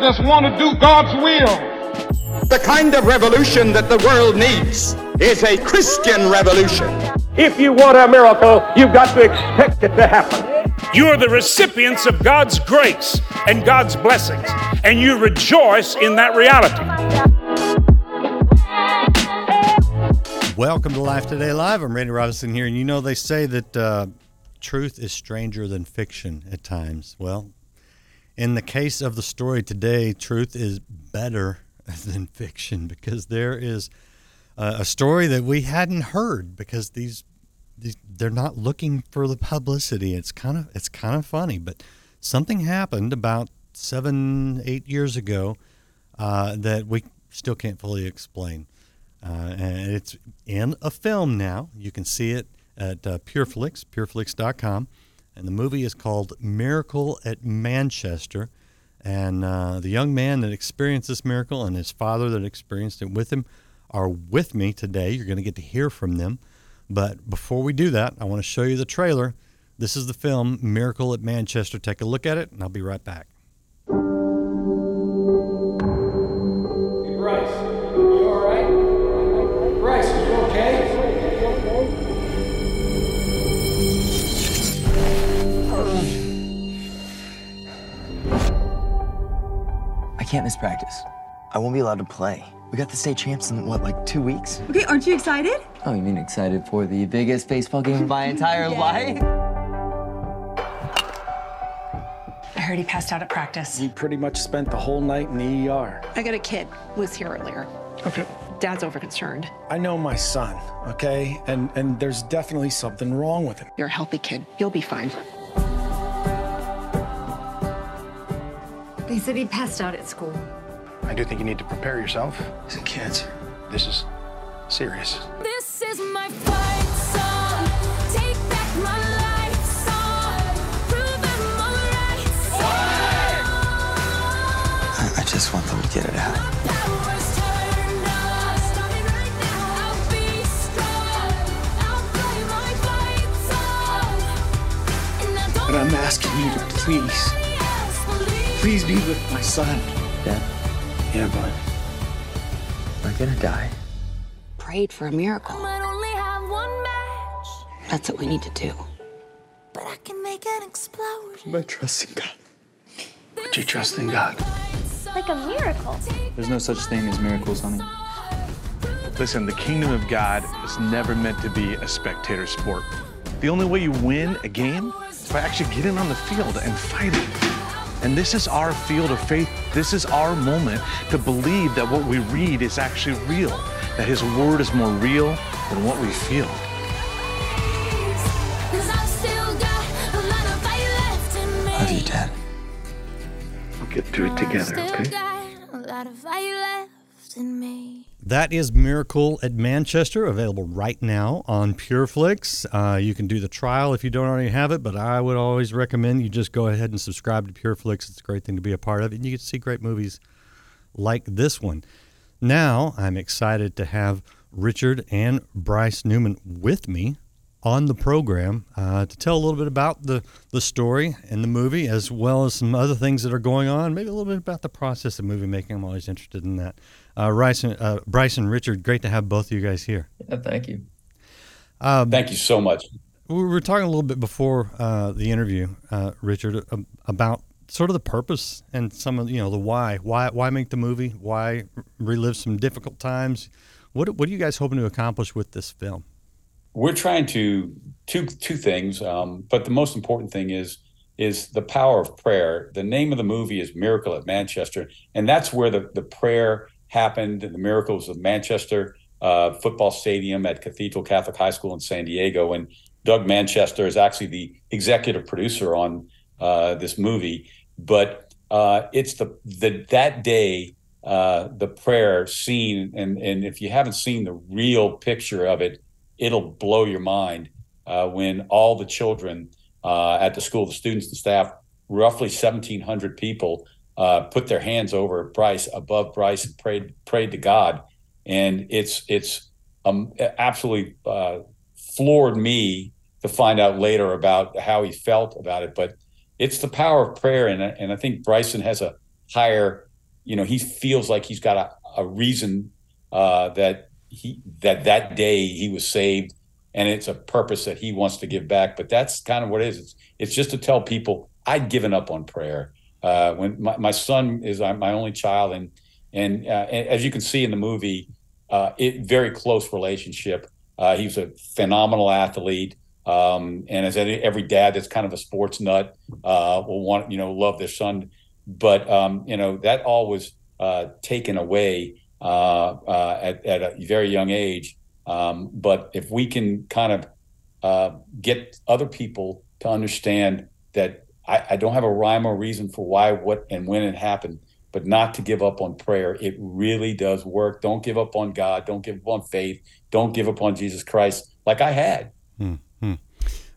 just want to do God's will. The kind of revolution that the world needs is a Christian revolution. If you want a miracle, you've got to expect it to happen. You are the recipients of God's grace and God's blessings, and you rejoice in that reality. Welcome to Life Today Live. I'm Randy Robison here, and you know they say that uh, truth is stranger than fiction at times. Well, in the case of the story today, truth is better than fiction because there is a, story that we hadn't heard because these, these they're not looking for the publicity. It's kind of it's kind of funny, but something happened about seven eight years ago uh, that we still can't fully explain. Uh, and it's in a film now. You can see it at uh, Pureflix, pureflix.com. And the movie is called Miracle at Manchester. And uh, the young man that experienced this miracle and his father that experienced it with him are with me today. You're going to get to hear from them. But before we do that, I want to show you the trailer. This is the film Miracle at Manchester. Take a look at it, and I'll be right back. Can't miss practice. I won't be allowed to play. We got the state champs in what, like two weeks? Okay, aren't you excited? Oh, you mean excited for the biggest baseball game of my entire life? I heard he passed out at practice. He pretty much spent the whole night in the ER. I got a kid was here earlier. Okay. Dad's overconcerned. I know my son, okay? And and there's definitely something wrong with him. You're a healthy kid. You'll be fine. They said he passed out at school. I do think you need to prepare yourself. It's a cancer. This is serious. This is my fight song. Take back my life song. Prove I'm alright I, I just want them to get it out. Powers turned on. Starting right now. I'll be strong. I'll play my fight song. And I don't But I'm asking you to please, please be with my son. Dad, Yeah, bud. am I gonna die? Prayed for a miracle. might only have one match, That's what we need to do. but I can make an explosion. By trusting God. Put your trust in God. Like a miracle. There's no such thing as miracles, honey. Listen, the kingdom of God is never meant to be a spectator sport. The only way you win a game is by actually getting on the field and fighting. And this is our field of faith. This is our moment to believe that what we read is actually real, that His word is more real than what we feel. Cause I've still got a lot of fight left in me. Love you, Dad. We'll get through it together, okay? Left in me. That is Miracle at Manchester, available right now on Pureflix. Uh, you can do the trial if you don't already have it, but I would always recommend you just go ahead and subscribe to Pureflix. It's a great thing to be a part of, and you get to see great movies like this one. Now, I'm excited to have Richard and Bryce Newman with me on the program uh, to tell a little bit about the, the story and the movie, as well as some other things that are going on, maybe a little bit about the process of movie making. I'm always interested in that. Uh, Bryce, and, uh, Bryce and Richard, great to have both of you guys here. Yeah, thank you. Um, Thank you so much. we were talking a little bit before uh, the interview, uh, Richard, um, about sort of the purpose and some of you know the why. Why why make the movie? Why relive some difficult times? What what are you guys hoping to accomplish with this film? We're trying to two two things, um, but the most important thing is is the power of prayer. The name of the movie is Miracle at Manchester, and that's where the the prayer happened. The miracles of Manchester uh, football stadium at Cathedral Catholic High School in San Diego, and Doug Manchester is actually the executive producer on uh, this movie. But uh, it's the the that day uh, the prayer scene, and and if you haven't seen the real picture of it, it'll blow your mind uh, when all the children uh, at the school, the students, the staff, roughly 1,700 people, uh, put their hands over Bryce, above Bryce, and prayed prayed to God, and it's it's um, absolutely uh, floored me to find out later about how he felt about it. But it's the power of prayer, and and I think Bryson has a higher you know, he feels like he's got a, a reason uh, that he that that day he was saved, and it's a purpose that he wants to give back. But that's kind of what it is. It's it's just to tell people I'd given up on prayer. Uh, when my, my son is uh, my only child, and and, uh, as you can see in the movie, uh, it very close relationship. Uh, he was a phenomenal athlete. Um, and as every dad that's kind of a sports nut uh, will want, you know, love their son. But, um, you know, that all was taken away at, at a very young age. Um, but if we can kind of get other people to understand that I, I don't have a rhyme or reason for why, what, and when it happened, but not to give up on prayer. It really does work. Don't give up on God. Don't give up on faith. Don't give up on Jesus Christ like I had. Hmm. hmm.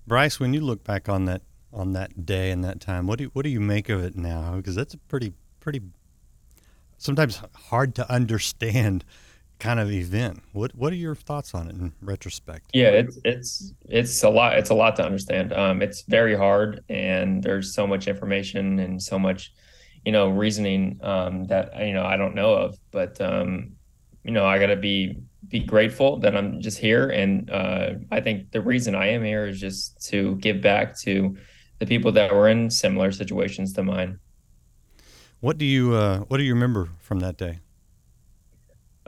Bryce, when you look back on that on that day and that time, what do you, what do you make of it now? Because that's a pretty pretty sometimes hard to understand kind of event. What what are your thoughts on it in retrospect? Yeah, it's it's it's a lot. It's a lot to understand. Um, it's very hard, and there's so much information and so much, you know, reasoning um, that you know I don't know of. But um, you know, I gotta be be grateful that I'm just here, and uh, I think the reason I am here is just to give back to the people that were in similar situations to mine. What do you uh, What do you remember from that day?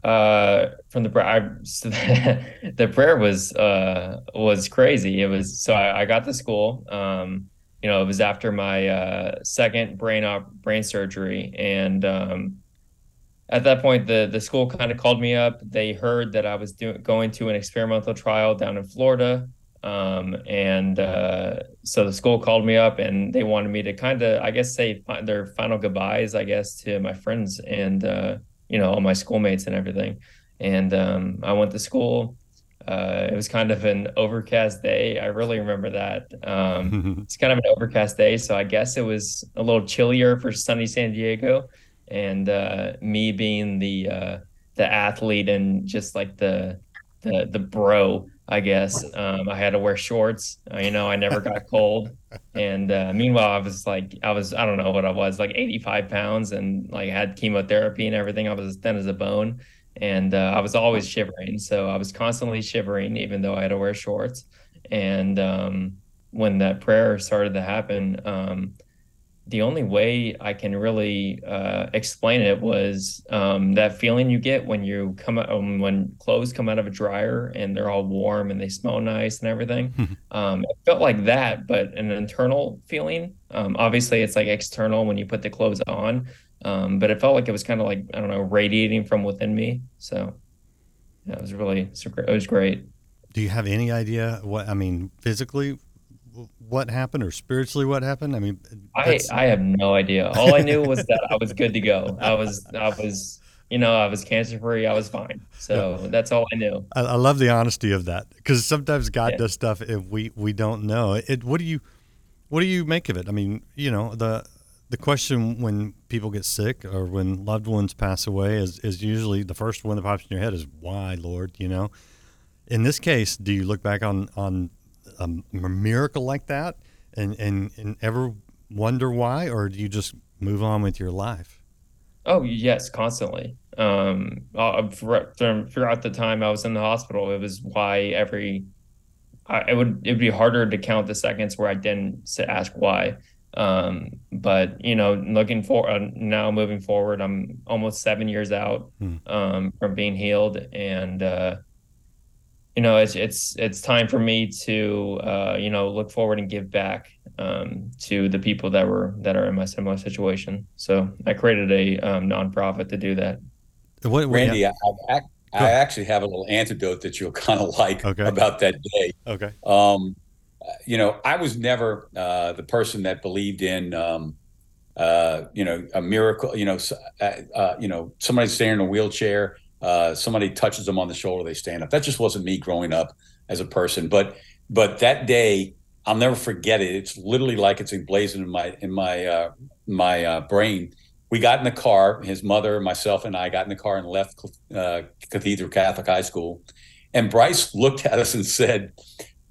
Uh from the prayer so the prayer was uh was crazy. It was so I, I got to school um you know it was after my uh second brain op brain surgery. And um at that point the the school kind of called me up. They heard that i was doing going to an experimental trial down in florida. Um and uh so the school called me up and they wanted me to kind of i guess say fi- their final goodbyes i guess to my friends. And uh you know all my schoolmates and everything. And um, i went to school uh, it was kind of an overcast day. I really remember that. Um, it's kind of an overcast day so i guess it was a little chillier for sunny san diego. And uh, me being the uh, the athlete and just like the the the bro I guess. Um, I had to wear shorts. Uh, you know, I never got cold. And uh, meanwhile, I was like, I was, I don't know what I was, like 85 pounds and like had chemotherapy and everything. I was as thin as a bone. And uh, I was always shivering. So I was constantly shivering, even though I had to wear shorts. And um, when that prayer started to happen, um, the only way I can really uh, explain it was um, that feeling you get when you come out, um, when clothes come out of a dryer and they're all warm and they smell nice and everything. um, it felt like that, but an internal feeling. Um, obviously, it's like external when you put the clothes on, um, but it felt like it was kind of like I don't know, radiating from within me. So yeah, it was really it was great. Do you have any idea what I mean physically? What happened or spiritually what happened? I mean, I I have no idea. All I knew was that I was good to go. I was I was you know I was cancer free. I was fine. So yeah. that's all I knew. I, I, love the honesty of that because sometimes God yeah. does stuff if we we don't know it. What do you what do you make of it? I mean, you know the the question when people get sick or when loved ones pass away is is usually the first one that pops in your head is why Lord, you know. In this case, do you look back on on a, a miracle like that and, and, and ever wonder why, or do you just move on with your life? Oh yes, constantly. Um, uh, throughout the time I was in the hospital, it was why every, I, it would it'd be harder to count the seconds where I didn't ask why. Um, but you know, looking for uh, now, moving forward, I'm almost seven years out hmm. um, from being healed, and uh, you know, it's it's it's time for me to uh, you know look forward and give back um, to the people that were that are in my similar situation. So I created a um, nonprofit to do that. What, what, Randy, I, I, I actually have a little antidote that you'll kind of like okay. about that day. Okay. Um, you know, I was never uh, the person that believed in, um, uh, you know, a miracle. You know, uh, uh, you know, somebody staying in a wheelchair uh, somebody touches them on the shoulder, they stand up. That just wasn't me growing up as a person. But but that day, I'll never forget it. It's literally like it's emblazoned in my in my uh, my uh, brain. We got in the car. His mother, myself, and I got in the car and left uh, Cathedral Catholic High School. And Bryce looked at us and said,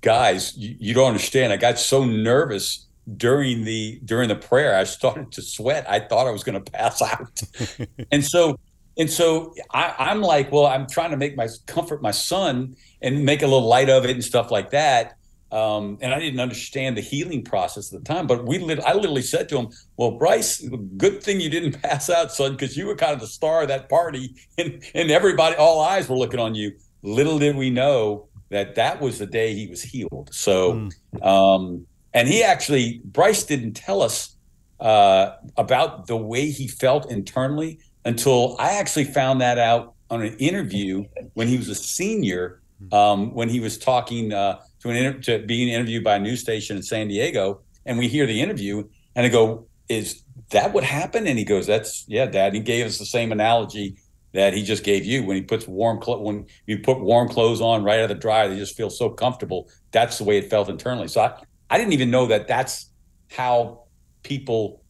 "Guys, you, you don't understand. I got so nervous during the during the prayer, I started to sweat. I thought I was going to pass out, and so and so I, I'm like, well, I'm trying to make my comfort my son and make a little light of it and stuff like that. Um, and I didn't understand the healing process at the time, but we lit- I literally said to him, "Well, Bryce, good thing you didn't pass out, son, because you were kind of the star of that party, and and everybody, all eyes were looking on you." Little did we know that that was the day he was healed. So, um, and he actually, Bryce didn't tell us uh, about the way he felt internally until I actually found that out on an interview when he was a senior, um, when he was talking uh, to an inter- to being interviewed by a news station in San Diego, and we hear the interview, and I go, "Is that what happened?" And he goes, "That's yeah, Dad." He gave us the same analogy that he just gave you when he puts warm clo- when you put warm clothes on right out of the dryer, they just feel so comfortable. That's the way it felt internally. So I, I didn't even know that that's how people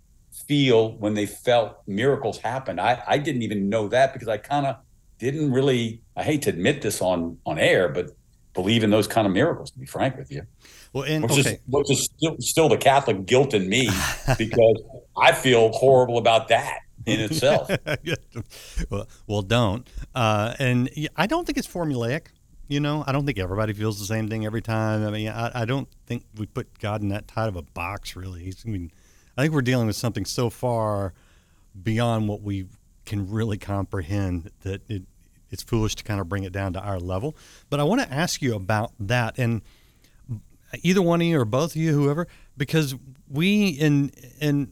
feel when they felt miracles happen. I, I didn't even know that because I kind of didn't really. I hate to admit this on on air, but believe in those kind of miracles. To be frank with you, Well, and which okay. is which is still, still the Catholic guilt in me because I feel horrible about that in itself. well, well, don't. Uh, and I don't think it's formulaic. You know, I don't think everybody feels the same thing every time. I mean, I, I don't think we put God in that tight of a box. Really, He's, I mean, I think we're dealing with something so far beyond what we can really comprehend that it, it's foolish to kind of bring it down to our level. But I want to ask you about that, and either one of you or both of you, whoever, because we in in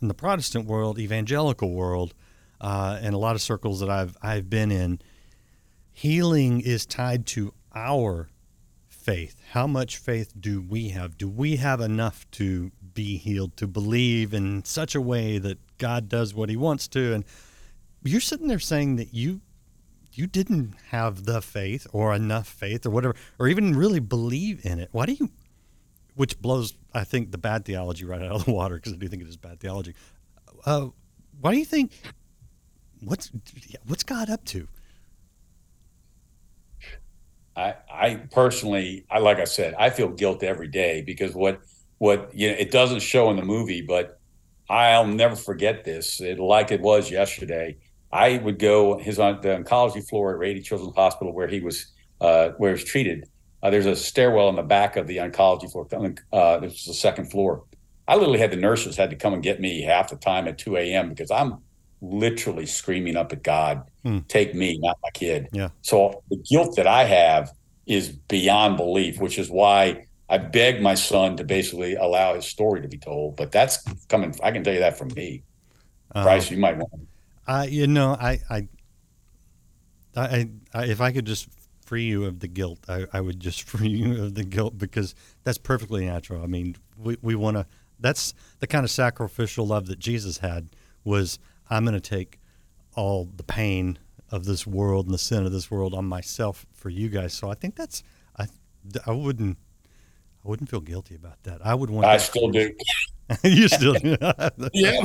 in the Protestant world, evangelical world, uh, and a lot of circles that I've I've been in, healing is tied to our faith. How much faith do we have? Do we have enough to be healed, to believe in such a way that God does what He wants to? And you're sitting there saying that you you didn't have the faith or enough faith or whatever, or even really believe in it. Why do you? Which blows, I think, the bad theology right out of the water because I do think it is bad theology. Uh, why do you think? What's what's God up to? I, I personally, I like I said, I feel guilt every day because what what you know it doesn't show in the movie, but I'll never forget this. It, like it was yesterday. I would go his on the oncology floor at Rady Children's Hospital where he was uh, where he was treated. Uh, there's a stairwell in the back of the oncology floor. Uh, this is the second floor. I literally had the nurses had to come and get me half the time at 2 a.m. because I'm literally screaming up at God, Hmm. take me, not my kid. Yeah. So the guilt that I have is beyond belief, which is why I begged my son to basically allow his story to be told. But that's coming. I can tell you that from me. Uh, Bryce, you might want. I you know I I, I, I if I could just free you of the guilt, I, I would just free you of the guilt because that's perfectly natural. I mean, we, we want to. That's the kind of sacrificial love that Jesus had. Was I'm going to take all the pain of this world and the sin of this world on myself for you guys. So I think that's I I wouldn't I wouldn't feel guilty about that. I would want. To I still do. you still do. yeah,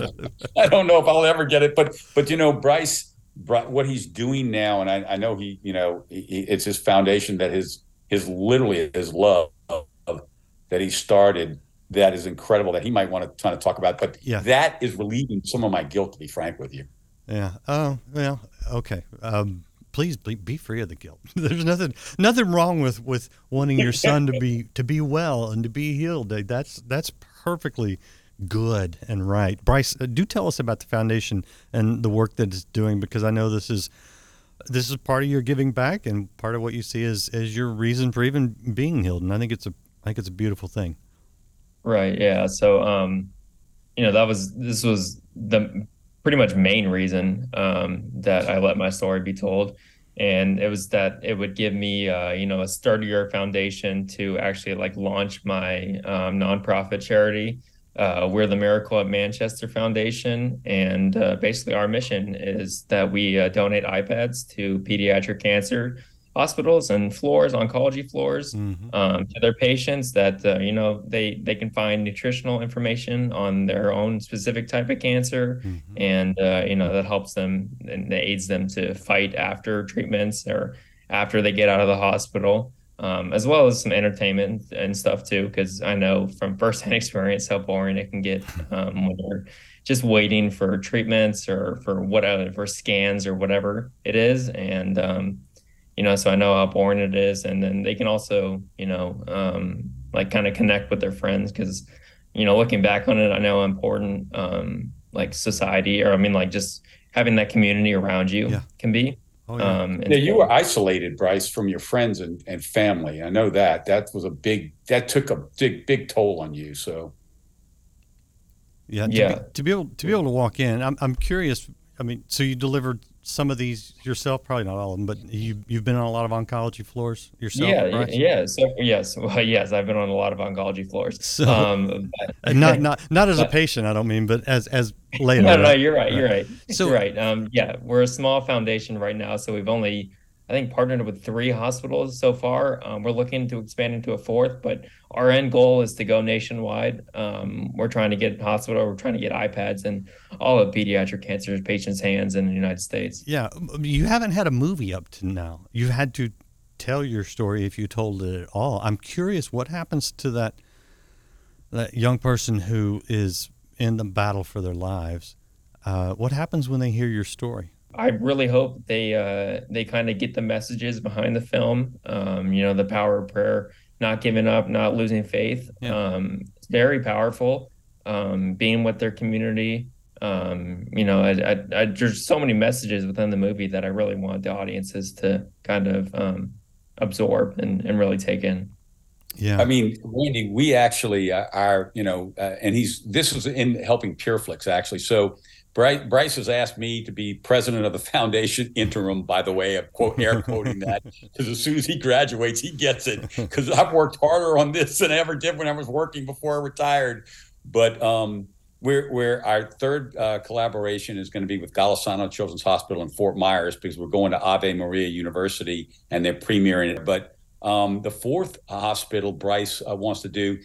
I don't know if I'll ever get it, but but you know, Bryce, Bry- what he's doing now, and I, I know he, you know, he, it's his foundation that his his literally his love that he started that is incredible that he might want to kind of talk about, but Yeah. that is relieving some of my guilt, to be frank with you. Yeah. Oh well. Okay. Um, please be, free of the guilt. There's nothing nothing wrong with with wanting your son to be to be well and to be healed. That's that's perfectly good and right. Bryce, uh, do tell us about the foundation and the work that it's doing because I know this is this is part of your giving back and part of what you see as as your reason for even being healed. And I think it's a I think it's a beautiful thing. Right. Yeah. So, um, you know, that was this was the pretty much main reason um, that I let my story be told, and it was that it would give me, uh, you know, a sturdier foundation to actually like launch my um, nonprofit charity. Uh, we're the Miracle at Manchester Foundation, and uh, basically our mission is that we uh, donate iPads to pediatric cancer hospitals and floors, oncology floors, um, to their patients that uh, you know they they can find nutritional information on their own specific type of cancer, and uh, you know that helps them and aids them to fight after treatments or after they get out of the hospital. um, as well as some entertainment and stuff too. Because I know from firsthand experience how boring it can get um, when you're just waiting for treatments or for whatever for scans or whatever it is, and um, you know, so I know how boring it is, and then they can also, you know, um, like kind of connect with their friends because, you know, looking back on it, I know how important um, like society or I mean like just having that community around you can be. Oh, Um, and Yeah, you were isolated, Bryce, from your friends and, and family. I know that. That was a big. That took a big, big toll on you. So Yeah, to Yeah. Be, to be able to be able to walk in, I'm I'm curious. I mean, so you delivered some of these yourself, probably not all of them, but you you've been on a lot of oncology floors yourself. yeah, right? yeah. So yes, well, yes, I've been on a lot of oncology floors. So- um, but- not not not as a patient, I don't mean, but as as later. No, no, right? you're right. You're right. So you're right. Um, yeah, we're a small foundation right now, so we've only, I think, partnered with three hospitals so far. Um, we're looking to expand into a fourth, but our end goal is to go nationwide. Um, we're trying to get hospital. We're trying to get iPads and all of pediatric cancer patients' hands in the United States. Yeah, um, you haven't had a movie up to now. You've had to tell your story if you told it at all. I'm curious what happens to that that young person who is in the battle for their lives. Uh, what happens when they hear your story? I really hope they uh, they kind of get the messages behind the film. Um, you know, the power of prayer, not giving up, not losing faith. Um, it's very powerful. Um, being with their community. Um, you know, I, I, I, there's so many messages within the movie that I really want the audiences to kind of um, absorb and, and really take in. Yeah. I mean, Randy, we actually uh, are, you know, uh, and he's this was in helping PureFlix actually. So Bryce, Bryce has asked me to be president of the foundation interim. By the way, I'm quote air quoting that because as soon as he graduates, he gets it. Because I've worked harder on this than I ever did when I was working before I retired. But um, we're, we're our third uh, collaboration is going to be with Golisano Children's Hospital in Fort Myers because we're going to Ave Maria University and they're premiering it. But um, the fourth hospital Bryce uh, wants to do,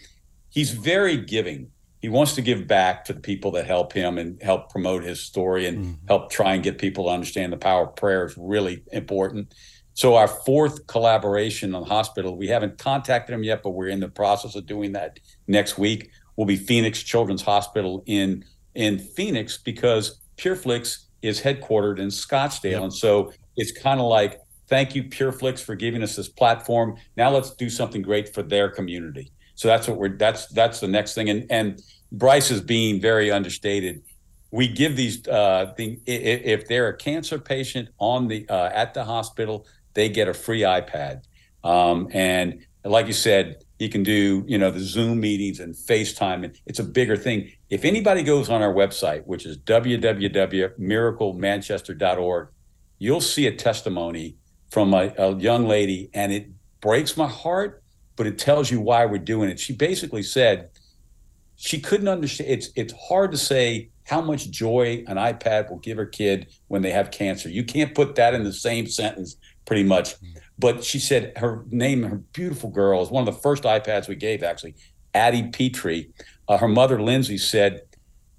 he's very giving. He wants to give back to the people that help him and help promote his story and mm-hmm. help try and get people to understand the power of prayer is really important. So our fourth collaboration on hospital, we haven't contacted him yet, but we're in the process of doing that next week. Will be Phoenix Children's Hospital in in Phoenix because PureFlix is headquartered in Scottsdale, and so it's kind of like thank you PureFlix for giving us this platform. Now let's do something great for their community. So that's what we're that's that's the next thing. And and Bryce is being very understated. We give these uh, if they're a cancer patient on the uh, at the hospital, they get a free iPad. Um, and like you said, you can do you know the Zoom meetings and FaceTime, and it's a bigger thing. If anybody goes on our website, which is www.miraclemanchester.org, you'll see a testimony from a, a young lady, and it breaks my heart, but it tells you why we're doing it. She basically said she couldn't understand. It's it's hard to say how much joy an iPad will give her kid when they have cancer. You can't put that in the same sentence, pretty much. But she said her name, her beautiful girl, is one of the first iPads we gave, actually, Addie Pitre. Uh, her mother, Lindsay, said,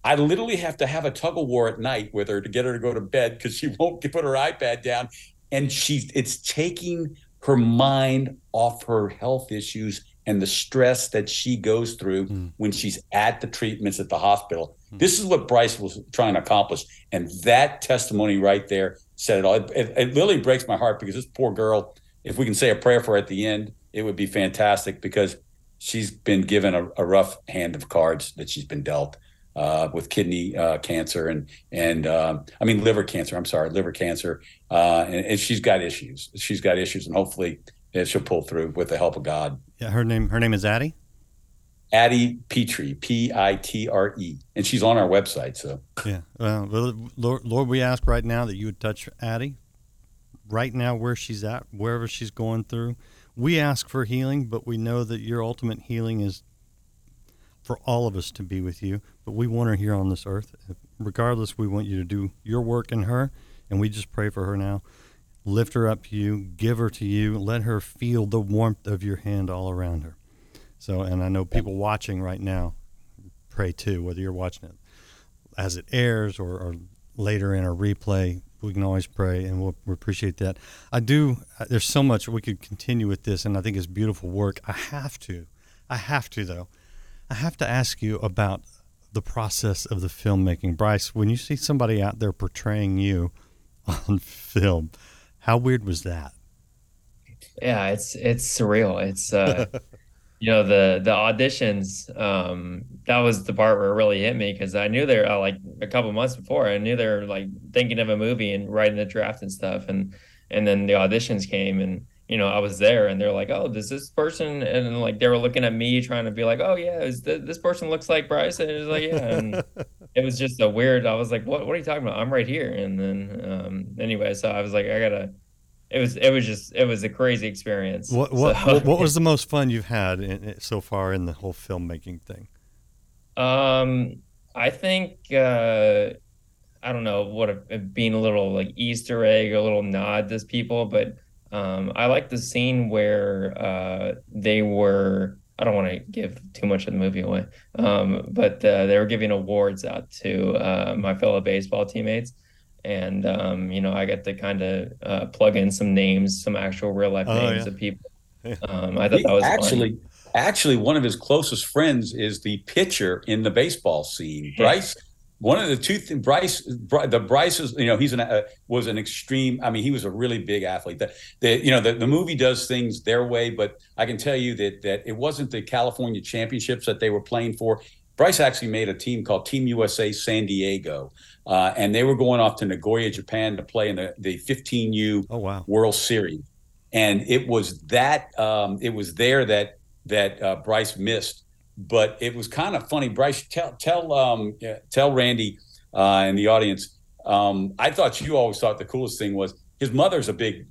I literally have to have a tug of war at night with her to get her to go to bed because she won't put her iPad down. And she's it's taking her mind off her health issues and the stress that she goes through hmm. when she's at the treatments at the hospital. Hmm. This is what Bryce was trying to accomplish. And that testimony right there said it all. It, it, it literally breaks my heart because this poor girl, if we can say a prayer for her at the end, it would be fantastic because she's been given a, a rough hand of cards that she's been dealt uh, with kidney uh, cancer and and um, I mean liver cancer. I'm sorry, liver cancer, uh, and, and she's got issues. She's got issues, and hopefully uh, she'll pull through with the help of God. Yeah, her name her name is Addie. Addie Pitre, P I T R E, and she's on our website. So Yeah. Well, well, Lord, Lord, we ask right now that you would touch Addie right now where she's at, wherever she's going through. We ask for healing, but we know that your ultimate healing is for all of us to be with you. But we want her here on this earth. Regardless, we want you to do your work in her, and we just pray for her now. Lift her up to you, give her to you, let her feel the warmth of your hand all around her. So, and I know people watching right now pray too, whether you're watching it as it airs or, or later in a replay. we can always pray, and we'll, we appreciate that. I do. uh, There's so much we could continue with this, and I think it's beautiful work. I have to, I have to though. I have to ask you about the process of the filmmaking, Bryce. When you see somebody out there portraying you on film, how weird was that? Yeah, it's it's surreal. It's uh you know the the auditions um that was the part where it really hit me because I knew they're uh, like a couple months before I knew they were like thinking of a movie and writing the draft and stuff and and then the auditions came and you know I was there and they're like oh does this person and like they were looking at me trying to be like oh yeah is th- this person looks like Bryce and it was like yeah and it was just a weird I was like what what are you talking about? I'm right here. And then um anyway so I was like I gotta it was it was just it was a crazy experience What what So- what, was the most fun you've had in, in- so far in the whole filmmaking thing? Um, I think uh, I don't know what a, being a little like Easter egg, a little nod to people, but um, I like the scene where uh, they were. I don't want to give too much of the movie away, um, but uh, they were giving awards out to uh, my fellow baseball teammates, and um, you know I got to kind of uh, plug in some names, some actual real life Oh, names yeah. of people. Um, I thought He that was fun. actually actually one of his closest friends is the pitcher in the baseball scene bryce one of the two th- bryce Bry- the bryce is you know he's an uh, was an extreme i mean he was a really big athlete the, the you know the, the movie does things their way but i can tell you that that it wasn't the california championships that they were playing for bryce actually made a team called team usa san diego uh, and they were going off to nagoya japan to play in the, the 15u oh, wow. world series and it was that um, it was there that that uh, Bryce missed. But it was kind of funny. Bryce, tell tell um, tell Randy uh, and the audience. Um, I thought you always thought the coolest thing was his mother's a big.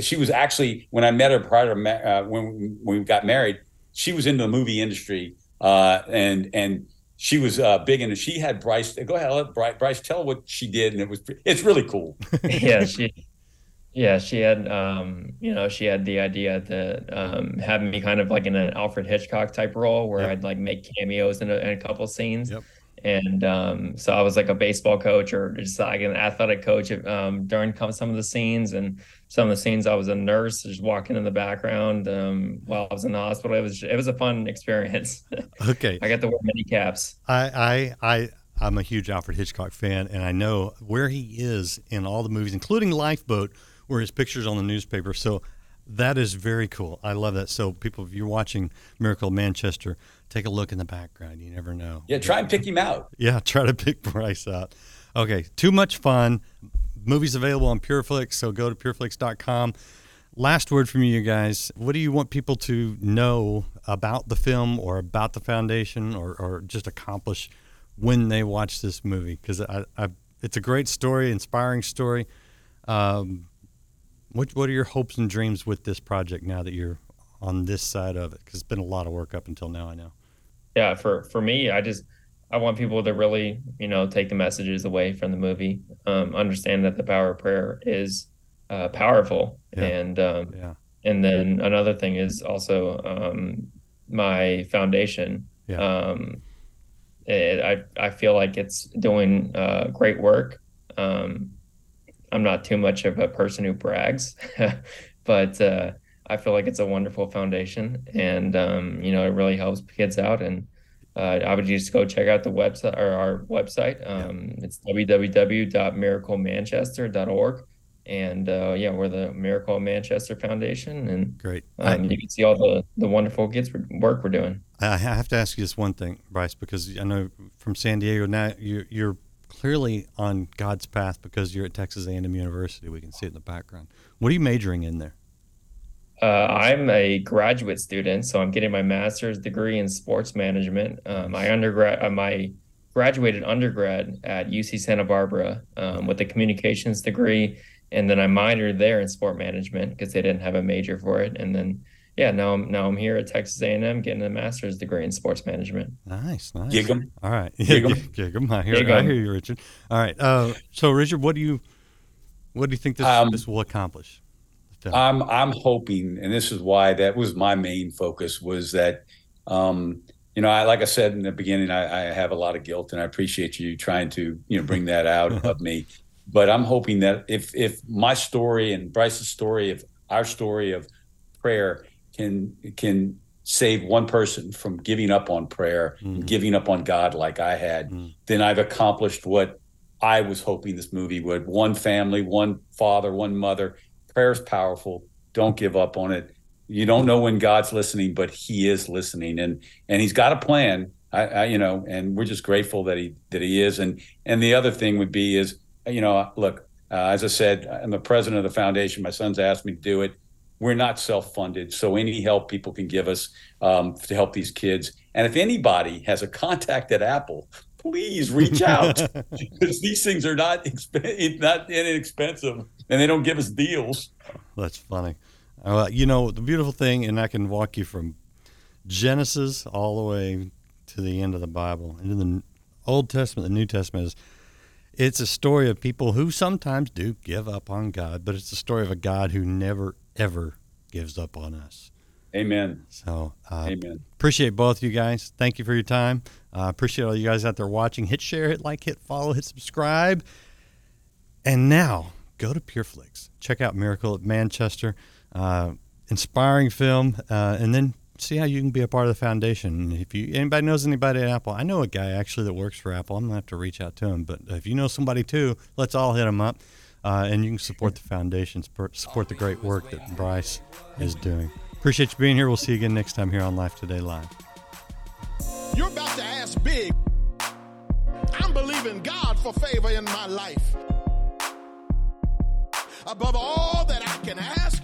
She was actually when I met her prior to uh, when, when we got married. She was into the movie industry, uh, and and she was uh, big into. She had Bryce. Go ahead, let Bryce, Bryce tell what she did, and it was it's really cool. yeah she yeah she had um you know she had the idea that um have me kind of like in an alfred hitchcock type role where i'd like make cameos in a, in a couple scenes. And um so i was like a baseball coach or just like an athletic coach um during some of the scenes. And some of the scenes i was a nurse just walking in the background um while i was in the hospital. It was it was a fun experience. Okay. i got to wear many caps. I, I, I, I'm a huge Alfred Hitchcock fan, and I know where he is in all the movies, including Lifeboat, where his picture's on the newspaper. So that is very cool. I love that. So people, if you're watching Miracle of Manchester, take a look in the background. You never know. Yeah, try and pick him out. Yeah, try to pick Bryce out. Okay, too much fun. Movies available on PureFlix, so go to pureflix.com. Last word from you guys. What do you want people to know about the film or about the foundation or, or just accomplish when they watch this movie? Because I, I, it's a great story, inspiring story. Um, what, what are your hopes and dreams with this project now that you're on this side of it? Because it's been a lot of work up until now, I know. yeah for for me i just i want people to really you know take the messages away from the movie um understand that the power of prayer is uh powerful Yeah. and um Yeah. and then another thing is also um my foundation Yeah. um it, i i feel like it's doing uh great work um i'm not too much of a person who brags but uh I feel like it's a wonderful foundation, and um, you know it really helps kids out. And uh, I would just go check out the website or our website. Um, It's www.miraclemanchester.org, and uh, yeah, we're the Miracle of Manchester Foundation, and Great. um, you can see all the the wonderful kids work we're doing. I have to ask you this one thing, Bryce, because I know from San Diego now you're, you're clearly on God's path because you're at Texas A&M University. We can see it in the background. What are you majoring in there? Uh, I'm a graduate student, so I'm getting my master's degree in sports management. Um, my undergrad, uh, my graduated undergrad at UC Santa Barbara um, with a communications degree, and then I minored there in sport management because they didn't have a major for it. And then, yeah, now I'm now I'm here at Texas A&M getting a master's degree in sports management. Nice, nice. Gig 'em. All right. Gig 'em. Gig 'em. I hear, Gig I 'em. hear you, Richard. All right. Uh, so, Richard, what do you what do you think this, Um, this will accomplish? I'm I'm hoping, and this is why that was my main focus was that, um, you know, I like I said in the beginning, I, I have a lot of guilt, and I appreciate you trying to you know bring that out of me. but I'm hoping that if if my story and Bryce's story, if our story of prayer can can save one person from giving up on prayer, and giving up on God like I had, then I've accomplished what I was hoping this movie would. One family, one father, one mother. Prayer is powerful. Don't give up on it. You don't know when God's listening, but He is listening, and and He's got a plan. I, I you know, and we're just grateful that He that He is. And and the other thing would be is you know, look, uh, as I said, I'm the president of the foundation. My son's asked me to do it. We're not self-funded, so any help people can give us um, to help these kids. And if anybody has a contact at Apple, please reach out because these things are not exp- not inexpensive, and they don't give us deals. That's funny. Uh, you know, the beautiful thing, and I can walk you from Genesis all the way to the end of the Bible, and in the Old Testament, the New Testament is it's a story of people who sometimes do give up on God, but it's a story of a God who never ever gives up on us. Amen. So, uh, Amen. Appreciate both you guys. Thank you for your time. Uh, appreciate all you guys out there watching. Hit share, hit like, hit follow, hit subscribe. And now go to PureFlix. Check out Miracle at Manchester. Uh, inspiring film, uh, and then see how you can be a part of the foundation. If you anybody knows anybody at Apple, I know a guy actually that works for Apple. I'm gonna have to reach out to him. But if you know somebody too, let's all hit him up, uh, and you can support the foundation, support the great work that Bryce is doing. Appreciate you being here. We'll see you again next time here on Life Today Live. You're about to ask big. I'm believing God for favor in my life. Above all that I can ask